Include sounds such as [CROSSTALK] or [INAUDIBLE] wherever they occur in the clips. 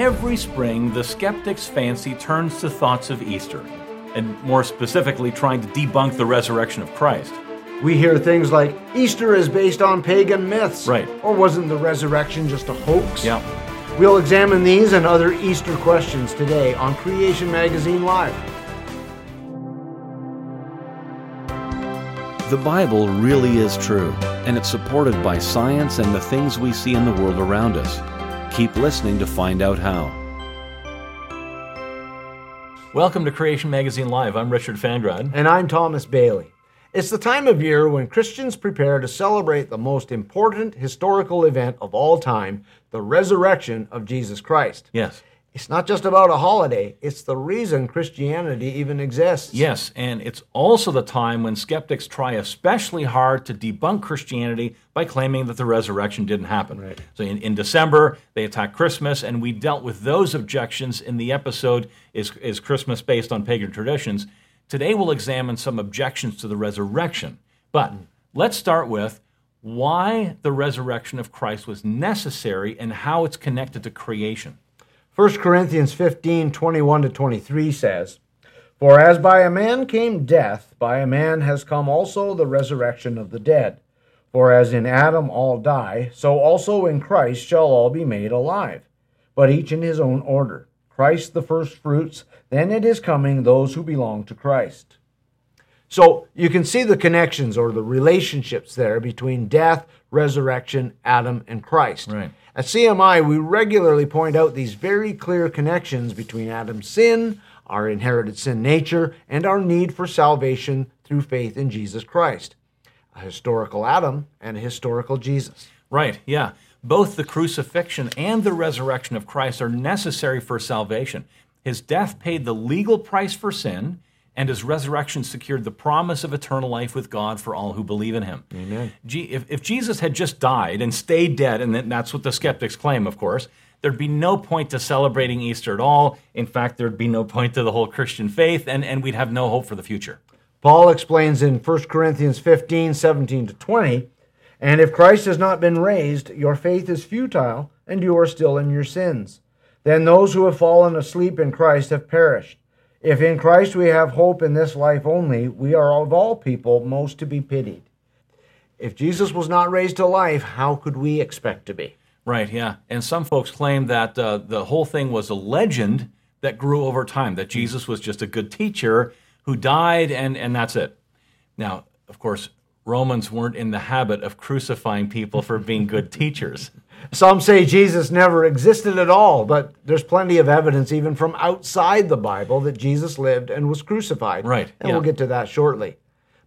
Every spring, the skeptic's fancy turns to thoughts of Easter, and more specifically, trying to debunk the resurrection of Christ. We hear things like Easter is based on pagan myths. Right. Or wasn't the resurrection just a hoax? Yeah. We'll examine these and other Easter questions today on Creation Magazine Live. The Bible really is true, and it's supported by science and the things we see in the world around us. Keep listening to find out how. Welcome to Creation Magazine Live. I'm Richard Fangrad. And I'm Thomas Bailey. It's the time of year when Christians prepare to celebrate the most important historical event of all time, the resurrection of Jesus Christ. Yes. It's not just about a holiday, it's the reason Christianity even exists. Yes, and it's also the time when skeptics try especially hard to debunk Christianity by claiming that the resurrection didn't happen. Right. So in, in December, they attack Christmas, and we dealt with those objections in the episode Is, Is Christmas Based on Pagan Traditions? Today we'll examine some objections to the resurrection. But let's start with why the resurrection of Christ was necessary and how it's connected to creation. 1 Corinthians 15 21 to 23 says, For as by a man came death, by a man has come also the resurrection of the dead. For as in Adam all die, so also in Christ shall all be made alive, but each in his own order. Christ the firstfruits, then it is coming those who belong to Christ. So you can see the connections or the relationships there between death, resurrection, Adam, and Christ. Right. At CMI, we regularly point out these very clear connections between Adam's sin, our inherited sin nature, and our need for salvation through faith in Jesus Christ. A historical Adam and a historical Jesus. Right, yeah. Both the crucifixion and the resurrection of Christ are necessary for salvation. His death paid the legal price for sin, and his resurrection secured the promise of eternal life with God for all who believe in him. Amen. If, if Jesus had just died and stayed dead, and that's what the skeptics claim, of course, there'd be no point to celebrating Easter at all. In fact, there'd be no point to the whole Christian faith, and, and we'd have no hope for the future. Paul explains in 1 Corinthians 15 17 to 20, and if Christ has not been raised, your faith is futile, and you are still in your sins. Then those who have fallen asleep in Christ have perished. If in Christ we have hope in this life only, we are of all people most to be pitied. If Jesus was not raised to life, how could we expect to be? Right, yeah. And some folks claim that uh, the whole thing was a legend that grew over time, that Jesus was just a good teacher who died and, and that's it. Now, of course, Romans weren't in the habit of crucifying people for being good teachers. Some say Jesus never existed at all, but there's plenty of evidence, even from outside the Bible, that Jesus lived and was crucified. Right, And yeah. we'll get to that shortly.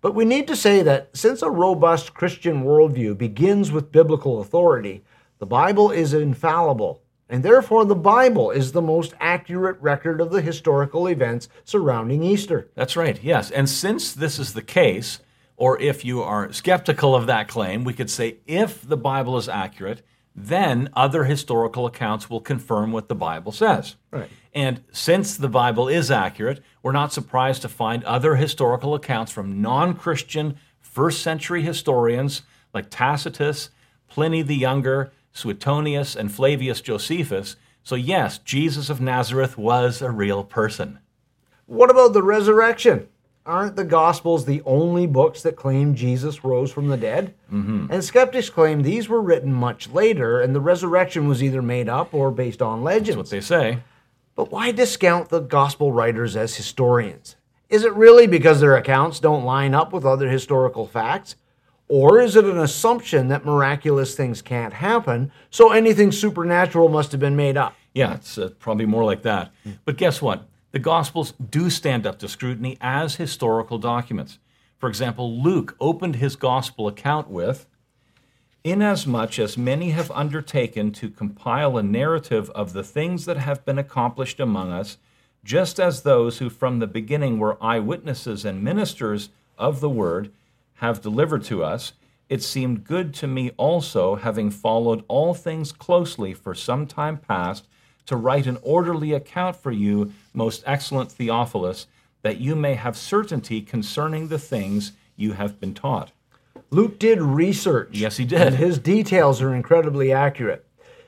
But we need to say that since a robust Christian worldview begins with biblical authority, the Bible is infallible, and therefore the Bible is the most accurate record of the historical events surrounding Easter. That's right, yes. And since this is the case, or if you are skeptical of that claim, we could say if the Bible is accurate, then other historical accounts will confirm what the Bible says. Right. And since the Bible is accurate, we're not surprised to find other historical accounts from non Christian first century historians like Tacitus, Pliny the Younger, Suetonius, and Flavius Josephus. So, yes, Jesus of Nazareth was a real person. What about the resurrection? Aren't the Gospels the only books that claim Jesus rose from the dead? Mm-hmm. And skeptics claim these were written much later, and the resurrection was either made up or based on That's legends. what they say. But why discount the Gospel writers as historians? Is it really because their accounts don't line up with other historical facts? Or is it an assumption that miraculous things can't happen, so anything supernatural must have been made up? Yeah, it's uh, probably more like that. But guess what? The Gospels do stand up to scrutiny as historical documents. For example, Luke opened his Gospel account with Inasmuch as many have undertaken to compile a narrative of the things that have been accomplished among us, just as those who from the beginning were eyewitnesses and ministers of the word have delivered to us, it seemed good to me also, having followed all things closely for some time past, to write an orderly account for you, most excellent Theophilus, that you may have certainty concerning the things you have been taught. Luke did research. Yes, he did. And his details are incredibly accurate.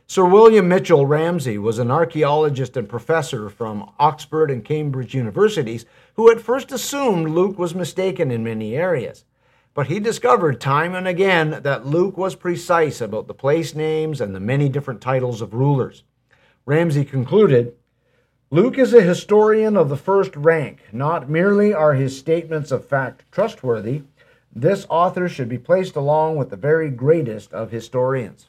Sir William Mitchell Ramsay was an archaeologist and professor from Oxford and Cambridge universities who at first assumed Luke was mistaken in many areas. But he discovered time and again that Luke was precise about the place names and the many different titles of rulers. Ramsay concluded Luke is a historian of the first rank. Not merely are his statements of fact trustworthy, this author should be placed along with the very greatest of historians.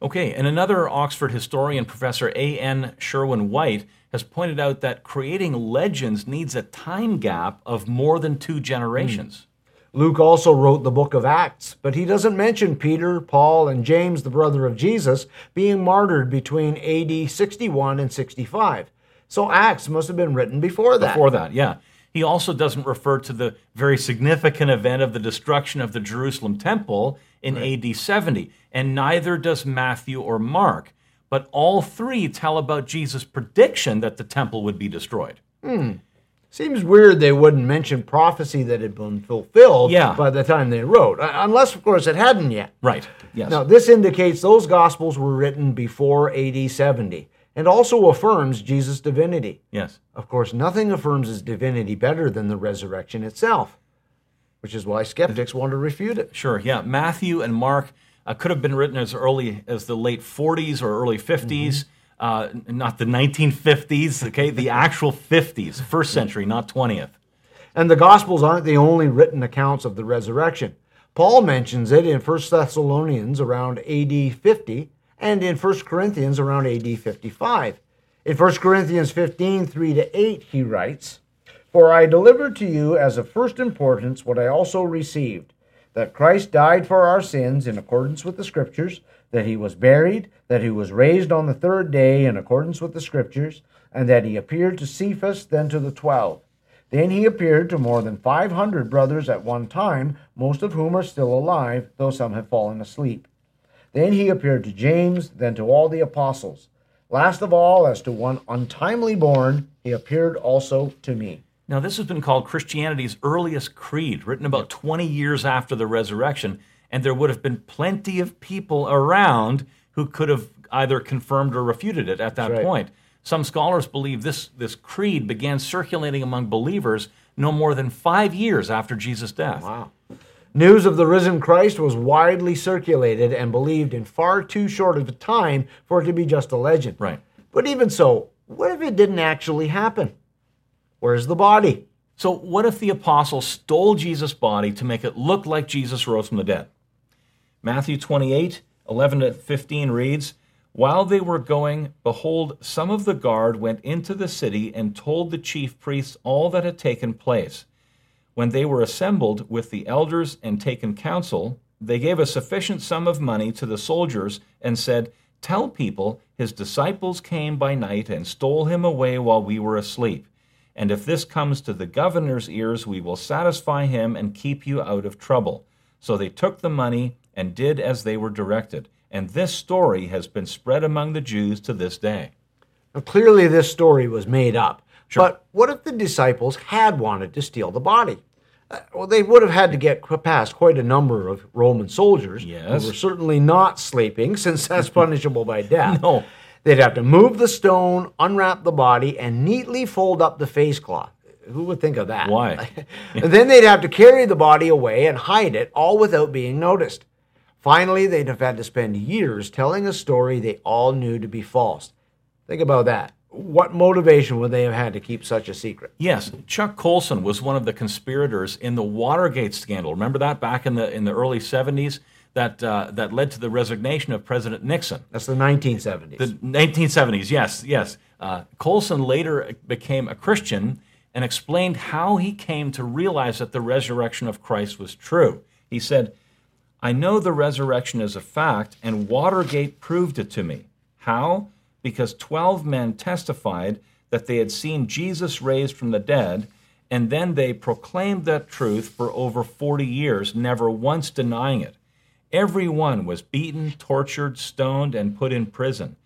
Okay, and another Oxford historian, Professor A.N. Sherwin White, has pointed out that creating legends needs a time gap of more than two generations. Hmm. Luke also wrote the book of Acts, but he doesn't mention Peter, Paul, and James, the brother of Jesus, being martyred between AD 61 and 65. So Acts must have been written before that. Before that, yeah. He also doesn't refer to the very significant event of the destruction of the Jerusalem temple in right. AD 70, and neither does Matthew or Mark. But all three tell about Jesus' prediction that the temple would be destroyed. Hmm. Seems weird they wouldn't mention prophecy that had been fulfilled yeah. by the time they wrote, unless, of course, it hadn't yet. Right, yes. Now, this indicates those Gospels were written before AD 70 and also affirms Jesus' divinity. Yes. Of course, nothing affirms his divinity better than the resurrection itself, which is why skeptics want to refute it. Sure, yeah. Matthew and Mark uh, could have been written as early as the late 40s or early 50s. Mm-hmm. Uh, not the 1950s, okay, the actual 50s, first century, not 20th. And the Gospels aren't the only written accounts of the resurrection. Paul mentions it in 1 Thessalonians around AD 50 and in 1 Corinthians around AD 55. In 1 Corinthians 15, 3 to 8, he writes, For I delivered to you as of first importance what I also received, that Christ died for our sins in accordance with the Scriptures, that he was buried, that he was raised on the third day in accordance with the Scriptures, and that he appeared to Cephas, then to the twelve. Then he appeared to more than five hundred brothers at one time, most of whom are still alive, though some have fallen asleep. Then he appeared to James, then to all the apostles. Last of all, as to one untimely born, he appeared also to me. Now, this has been called Christianity's earliest creed, written about 20 years after the resurrection, and there would have been plenty of people around who could have either confirmed or refuted it at that right. point. Some scholars believe this, this creed began circulating among believers no more than five years after Jesus' death. Wow. News of the risen Christ was widely circulated and believed in far too short of a time for it to be just a legend. Right. But even so, what if it didn't actually happen? Where's the body? So, what if the apostles stole Jesus' body to make it look like Jesus rose from the dead? Matthew 28 11 to 15 reads, While they were going, behold, some of the guard went into the city and told the chief priests all that had taken place. When they were assembled with the elders and taken counsel, they gave a sufficient sum of money to the soldiers and said, Tell people his disciples came by night and stole him away while we were asleep. And if this comes to the governor's ears, we will satisfy him and keep you out of trouble. So they took the money and did as they were directed. And this story has been spread among the Jews to this day. Now, clearly, this story was made up. Sure. But what if the disciples had wanted to steal the body? Uh, well, they would have had to get past quite a number of Roman soldiers yes. who were certainly not sleeping, [LAUGHS] since that's [LAUGHS] punishable by death. No. They'd have to move the stone, unwrap the body, and neatly fold up the face cloth. Who would think of that? Why? [LAUGHS] then they'd have to carry the body away and hide it, all without being noticed. Finally, they'd have had to spend years telling a story they all knew to be false. Think about that what motivation would they have had to keep such a secret? Yes, Chuck Colson was one of the conspirators in the Watergate scandal. Remember that back in the in the early '70s that uh, that led to the resignation of President Nixon. That's the 1970s. The 1970s, yes, yes. Uh, Colson later became a Christian and explained how he came to realize that the resurrection of Christ was true. He said, "I know the resurrection is a fact, and Watergate proved it to me. How?" because 12 men testified that they had seen Jesus raised from the dead, and then they proclaimed that truth for over 40 years, never once denying it. Every one was beaten, tortured, stoned, and put in prison.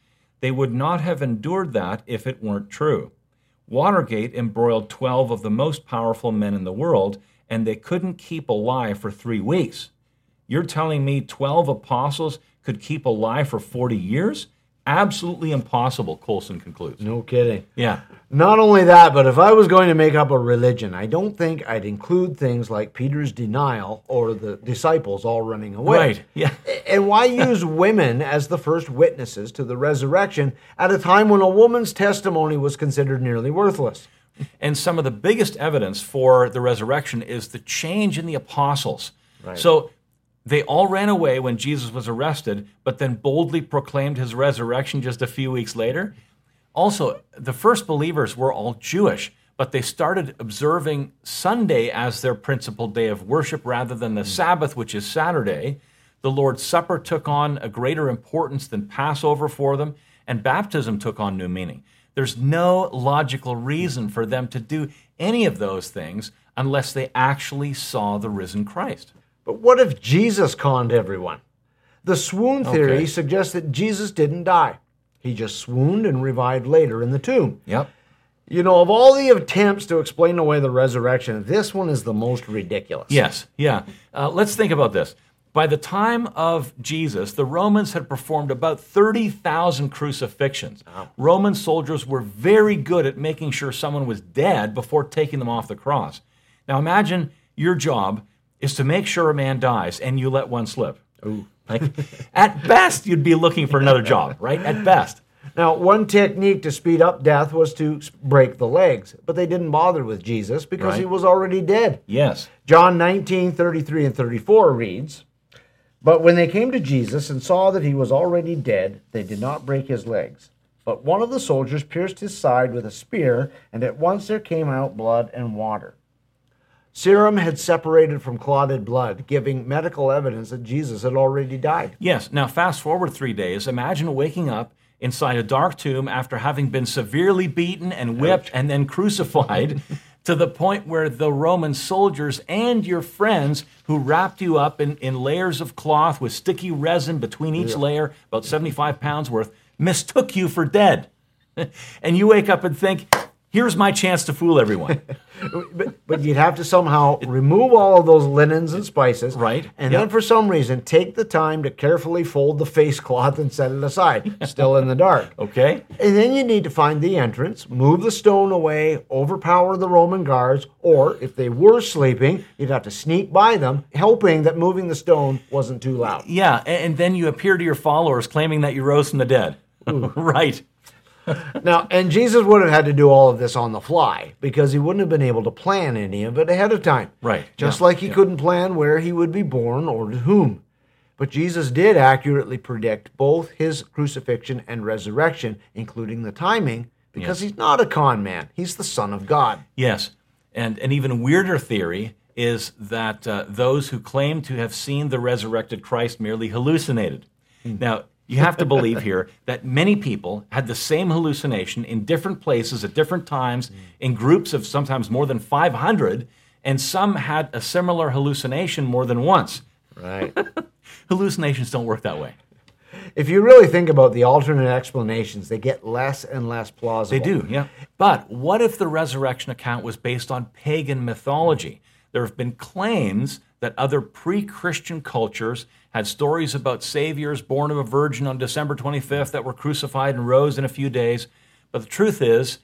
They would not have endured that if it weren't true. Watergate embroiled 12 of the most powerful men in the world, and they couldn't keep a lie for three weeks. You're telling me 12 apostles could keep a lie for 40 years? absolutely impossible, Colson concludes. No kidding. Yeah. Not only that, but if I was going to make up a religion, I don't think I'd include things like Peter's denial or the disciples all running away. Right. Yeah. And why use [LAUGHS] women as the first witnesses to the resurrection at a time when a woman's testimony was considered nearly worthless? And some of the biggest evidence for the resurrection is the change in the apostles. Right. So they all ran away when Jesus was arrested, but then boldly proclaimed his resurrection just a few weeks later. Also, the first believers were all Jewish, but they started observing Sunday as their principal day of worship rather than the Sabbath, which is Saturday. The Lord's Supper took on a greater importance than Passover for them, and baptism took on new meaning. There's no logical reason for them to do any of those things unless they actually saw the risen Christ. But what if Jesus conned everyone? The swoon theory Okay. suggests that Jesus didn't die. He just swooned and revived later in the tomb. Yep. You know, of all the attempts to explain away the resurrection, this one is the most ridiculous. Yes, yeah. Uh, let's think about this. By the time of Jesus, the Romans had performed about 30,000 crucifixions. Roman soldiers were very good at making sure someone was dead before taking them off the cross. Now imagine your job is to make sure a man dies and you let one slip. Like, at best, you'd be looking for another job, right? At best. Now, one technique to speed up death was to break the legs, but they didn't bother with Jesus because he was already dead. Yes. John 19, 33 and 34 reads, But when they came to Jesus and saw that he was already dead, they did not break his legs. But one of the soldiers pierced his side with a spear, and at once there came out blood and water. Serum had separated from clotted blood, giving medical evidence that Jesus had already died. Yes. Now, fast forward three days. Imagine waking up inside a dark tomb after having been severely beaten and whipped and then crucified [LAUGHS] to the point where the Roman soldiers and your friends who wrapped you up in, in layers of cloth with sticky resin between each layer, about 75 pounds worth, mistook you for dead. [LAUGHS] and you wake up and think, here's my chance to fool everyone. [LAUGHS] But, but you'd have to somehow remove all of those linens and spices. Right. And Yep. then for some reason, take the time to carefully fold the face cloth and set it aside, still in the dark. [LAUGHS] Okay? And then you need to find the entrance, move the stone away, overpower the Roman guards, or if they were sleeping, you'd have to sneak by them, hoping that moving the stone wasn't too loud. Yeah, and then you appear to your followers claiming that you rose from the dead. [LAUGHS] right. Now, and Jesus would have had to do all of this on the fly because he wouldn't have been able to plan any of it ahead of time. Right, Just yeah, like he couldn't plan where he would be born or to whom. But Jesus did accurately predict both his crucifixion and resurrection, including the timing, because he's not a con man. He's the Son of God. Yes, and an even weirder theory is that uh, those who claim to have seen the resurrected Christ merely hallucinated. Now, you have to believe here [LAUGHS] that many people had the same hallucination in different places at different times, in groups of sometimes more than 500, and some had a similar hallucination more than once. Right. [LAUGHS] Hallucinations don't work that way. if you really think about the alternate explanations, they get less and less plausible. They do, yeah. But what if the resurrection account was based on pagan mythology? There have been claims that other pre Christian cultures had stories about saviors born of a virgin on December 25th that were crucified and rose in a few days. But the truth is,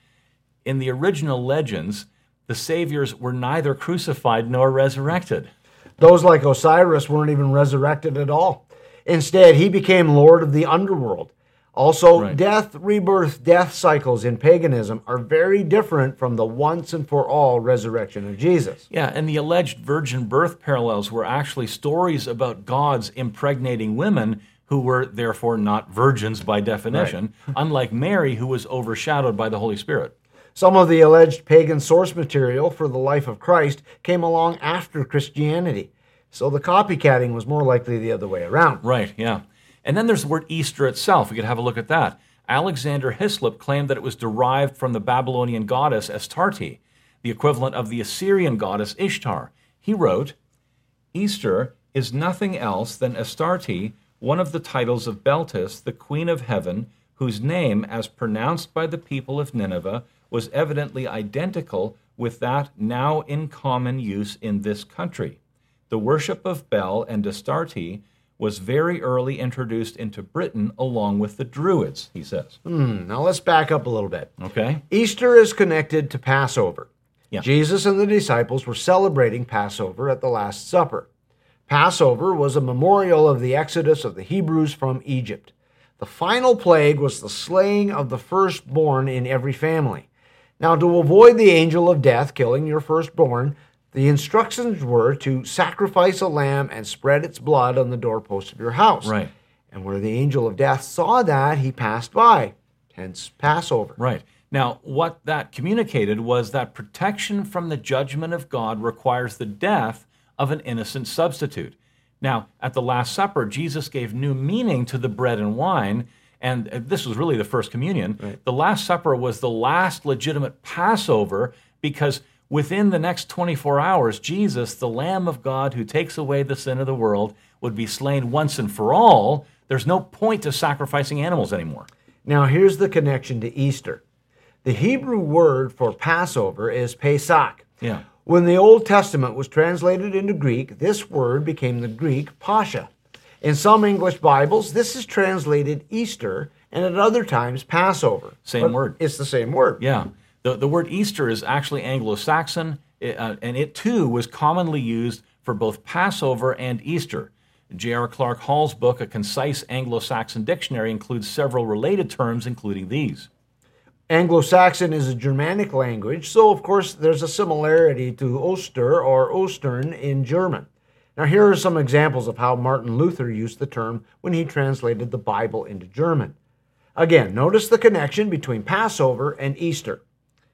in the original legends, the saviors were neither crucified nor resurrected. Those like Osiris weren't even resurrected at all. Instead, he became lord of the underworld. Also, Right. death, rebirth, death cycles in paganism are very different from the once and for all resurrection of Jesus. Yeah, and the alleged virgin birth parallels were actually stories about gods impregnating women who were therefore not virgins by definition, [LAUGHS] unlike Mary, who was overshadowed by the Holy Spirit. Some of the alleged pagan source material for the life of Christ came along after Christianity. So the copycatting was more likely the other way around. Right, yeah. And then there's the word Easter itself. We could have a look at that. Alexander Hislop claimed that it was derived from the Babylonian goddess Astarte, the equivalent of the Assyrian goddess Ishtar. He wrote, Easter is nothing else than Astarte, one of the titles of Beltis, the Queen of Heaven, whose name, as pronounced by the people of Nineveh, was evidently identical with that now in common use in this country. The worship of Bel and Astarte was very early introduced into Britain along with the Druids, he says. Hmm, now let's back up a little bit. Okay? Easter is connected to Passover. Yeah. Jesus and the disciples were celebrating Passover at the Last Supper. Passover was a memorial of the exodus of the Hebrews from Egypt. The final plague was the slaying of the firstborn in every family. Now, to avoid the angel of death killing your firstborn, the instructions were to sacrifice a lamb and spread its blood on the doorpost of your house. Right. And where the angel of death saw that, he passed by. Hence, Passover. Right. Now, what that communicated was that protection from the judgment of God requires the death of an innocent substitute. Now, at the Last Supper, Jesus gave new meaning to the bread and wine, and uh, this was really the first communion. The Last Supper was the last legitimate Passover because within the next 24 hours, Jesus, the Lamb of God who takes away the sin of the world, would be slain once and for all. There's no point to sacrificing animals anymore. Now, here's the connection to Easter. The Hebrew word for Passover is Pesach. Yeah. When the Old Testament was translated into Greek, this word became the Greek Pascha. In some English Bibles, this is translated Easter, and at other times Passover. Same But word. It's the same word. Yeah. The, the word Easter is actually Anglo Saxon, uh, and it too was commonly used for both Passover and Easter. J.R. Clark Hall's book, A Concise Anglo Saxon Dictionary, includes several related terms, including these. Anglo Saxon is a Germanic language, so of course there's a similarity to Oster or Ostern in German. Now, here are some examples of how Martin Luther used the term when he translated the Bible into German. Again, notice the connection between Passover and Easter.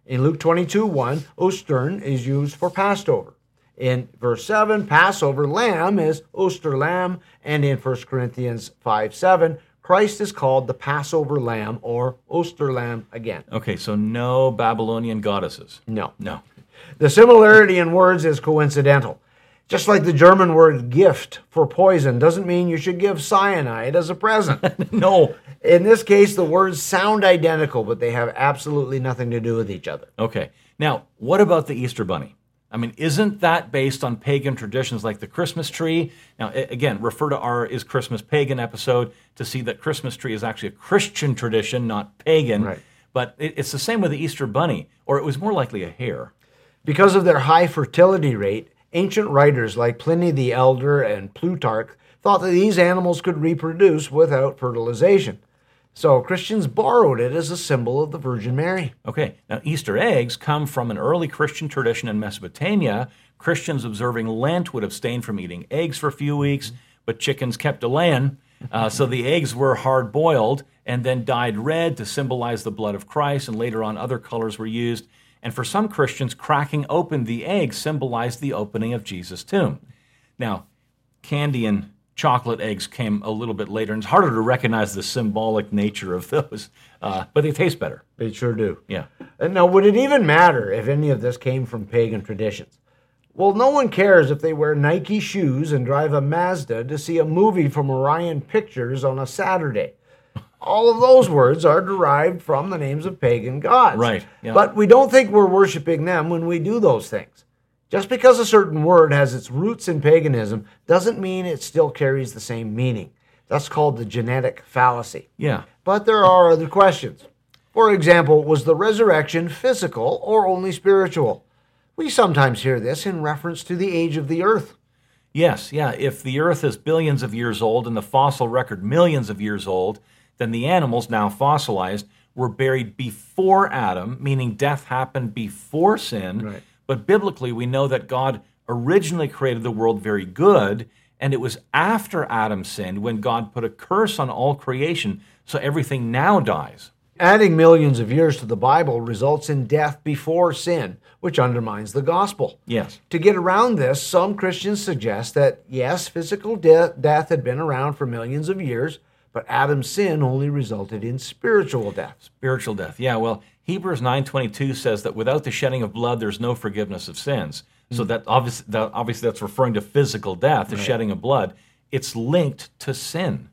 In Luke 22 1, Ostern is used for Passover. In verse 7, Passover lamb is Oster lamb, and in 1 Corinthians 5 7, Christ is called the Passover lamb or Oster lamb again. Okay, so no Babylonian goddesses. No. No. The similarity in words is coincidental. Just like the German word gift for poison doesn't mean you should give cyanide as a present. [LAUGHS] No. in this case, the words sound identical, but they have absolutely nothing to do with each other. Okay. Now, what about the Easter bunny? I mean, isn't that based on pagan traditions like the Christmas tree? Now, again, refer to our Is Christmas Pagan episode to see that Christmas tree is actually a Christian tradition, not pagan. Right. But it's the same with the Easter bunny, or it was more likely a hare. Because of their high fertility rate, ancient writers like Pliny the Elder and Plutarch thought that these animals could reproduce without fertilization. So Christians borrowed it as a symbol of the Virgin Mary. Okay, now Easter eggs come from an early Christian tradition in Mesopotamia. Christians observing Lent would abstain from eating eggs for a few weeks, but chickens kept a laying. Uh, so the eggs were hard boiled and then dyed red to symbolize the blood of Christ, and later on other colors were used. And for some Christians, cracking open the egg symbolized the opening of Jesus' tomb. Now, candy and chocolate eggs came a little bit later, and it's harder to recognize the symbolic nature of those, uh, but they taste better. They sure do. Yeah. And now, would it even matter if any of this came from pagan traditions? Well, no one cares if they wear Nike shoes and drive a Mazda to see a movie from Orion Pictures on a Saturday. All of those words are derived from the names of pagan gods. Right, yeah. But we don't think we're worshiping them when we do those things. Just because a certain word has its roots in paganism doesn't mean it still carries the same meaning. That's called the genetic fallacy. Yeah. But there are other questions. For example, was the resurrection physical or only spiritual? We sometimes hear this in reference to the age of the earth. Yes, yeah. If the Earth is billions of years old and the fossil record millions of years old, then the animals, now fossilized, were buried before Adam, meaning death happened before sin. Right. But biblically, we know that God originally created the world very good, and it was after Adam sinned when God put a curse on all creation, so everything now dies. Adding millions of years to the Bible results in death before sin, which undermines the gospel. Yes. To get around this, some Christians suggest that yes, physical de- death had been around for millions of years, but Adam's sin only resulted in spiritual death. Spiritual death. Yeah, well, Hebrews 9:22 says that without the shedding of blood there's no forgiveness of sins. So mm. that obviously, that obviously that's referring to physical death, the shedding of blood. It's linked to sin.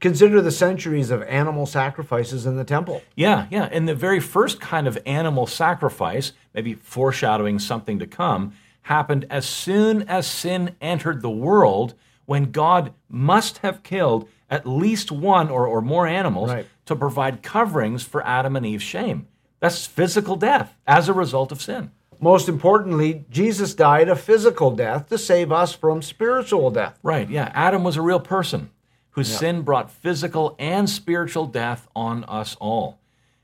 Consider the centuries of animal sacrifices in the temple. Yeah, yeah. And the very first kind of animal sacrifice, maybe foreshadowing something to come, happened as soon as sin entered the world when God must have killed at least one or, or more animals Right. to provide coverings for Adam and Eve's shame. That's physical death as a result of sin. Most importantly, Jesus died a physical death to save us from spiritual death. Right, yeah. Adam was a real person whose sin brought physical and spiritual death on us all.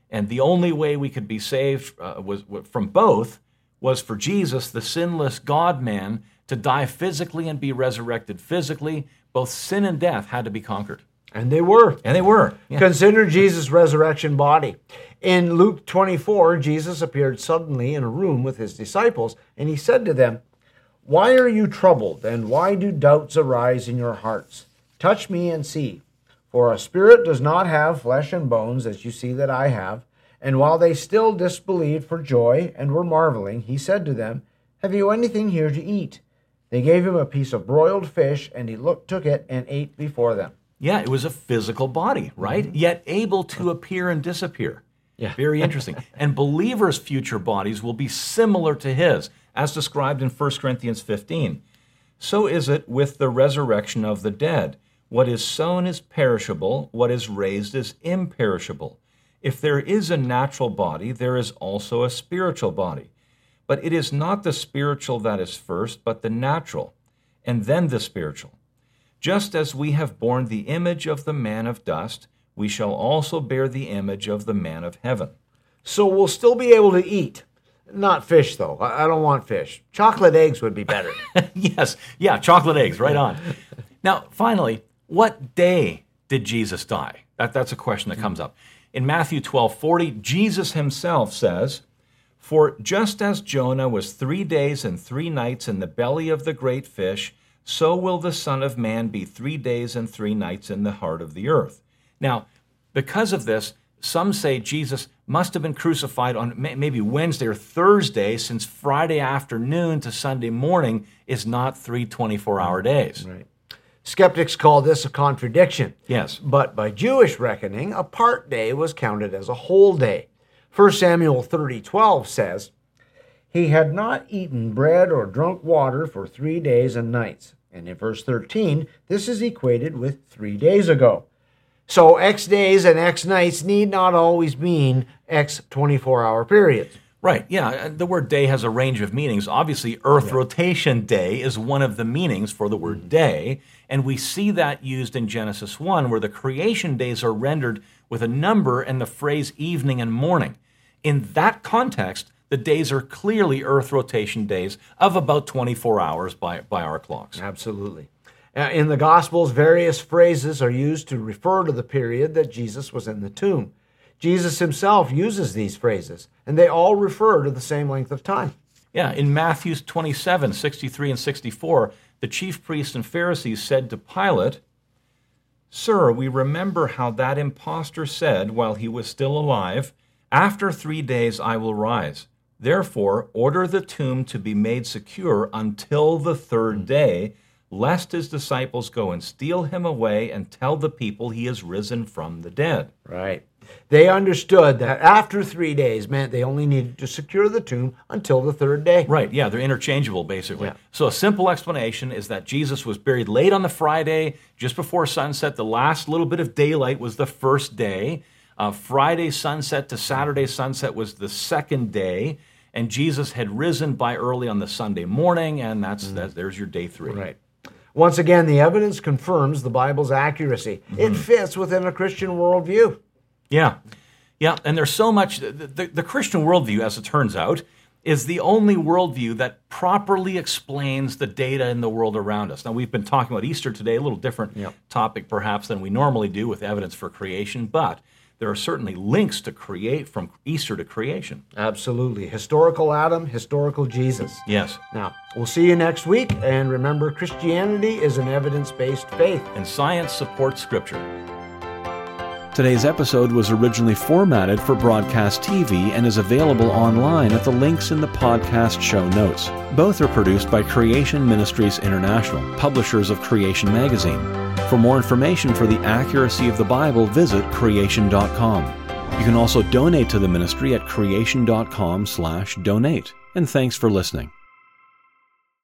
And the only way we could be saved uh, was was- from both was for Jesus, the sinless God man, to die physically and be resurrected physically. Both sin and death had to be conquered. And they were. And they were. Yeah. Consider Jesus' resurrection body. In Luke 24, Jesus appeared suddenly in a room with his disciples, and he said to them, Why are you troubled, and why do doubts arise in your hearts? Touch me and see. For a spirit does not have flesh and bones, as you see that I have. And while they still disbelieved for joy and were marveling, he said to them, Have you anything here to eat? They gave him a piece of broiled fish, and he look, took it and ate before them. Yeah, it was a physical body, right? Mm-hmm. Yet able to appear and disappear. Yeah. Very interesting. [LAUGHS] and believers' future bodies will be similar to his, as described in 1 Corinthians 15. So is it with the resurrection of the dead. What is sown is perishable, what is raised is imperishable. If there is a natural body, there is also a spiritual body. But it is not the spiritual that is first, but the natural, and then the spiritual. Just as we have borne the image of the man of dust, we shall also bear the image of the man of heaven. So we'll still be able to eat. Not fish, though. I don't want fish. Chocolate eggs would be better. [LAUGHS] yes, yeah, chocolate eggs, right on. now, finally, what day did Jesus die? That, that's a question that comes up. In Matthew 12 40, Jesus himself says, For just as Jonah was three days and three nights in the belly of the great fish, so will the Son of Man be three days and three nights in the heart of the earth. Now, because of this, some say Jesus must have been crucified on maybe Wednesday or Thursday, since Friday afternoon to Sunday morning is not three 24 hour days. right. Skeptics call this a contradiction. Yes. But by Jewish reckoning, a part day was counted as a whole day. 1 Samuel 30:12 says, "He had not eaten bread or drunk water for 3 days and nights." And in verse 13, this is equated with 3 days ago. So X days and X nights need not always mean X 24-hour periods. Right, yeah. Uh, the word day has a range of meanings. Obviously, Earth rotation day is one of the meanings for the word mm-hmm. day. And we see that used in Genesis 1, where the creation days are rendered with a number and the phrase evening and morning. In that context, the days are clearly Earth rotation days of about 24 hours by, by our clocks. Absolutely. Uh, In the Gospels, various phrases are used to refer to the period that Jesus was in the tomb. Jesus himself uses these phrases, and they all refer to the same length of time. Yeah, in Matthew 27, 63 and 64, the chief priests and Pharisees said to Pilate, Sir, we remember how that impostor said while he was still alive, After three days I will rise. Therefore, order the tomb to be made secure until the third hmm. day, lest his disciples go and steal him away and tell the people he is risen from the dead. Right. They understood that after three days meant they only needed to secure the tomb until the third day. Right, yeah, they're interchangeable basically. Yeah. So a simple explanation is that Jesus was buried late on the Friday, just before sunset. The last little bit of daylight was the first day. Uh, Friday sunset to Saturday sunset was the second day. And Jesus had risen by early on the Sunday morning, and that's that, there's your day three. Right. Once again, the evidence confirms the Bible's accuracy. It fits within a Christian worldview. Yeah. Yeah. And there's so much. The, the, the Christian worldview, as it turns out, is the only worldview that properly explains the data in the world around us. Now, we've been talking about Easter today, a little different Yep. topic perhaps than we normally do with evidence for creation, but there are certainly links to create from Easter to creation. Absolutely. Historical Adam, historical Jesus. Yes. Now, we'll see you next week. And remember, Christianity is an evidence based faith. And science supports Scripture. Today's episode was originally formatted for broadcast TV and is available online at the links in the podcast show notes. Both are produced by Creation Ministries International, publishers of Creation Magazine. For more information for the accuracy of the Bible, visit creation.com. You can also donate to the ministry at creation.com/donate. And thanks for listening.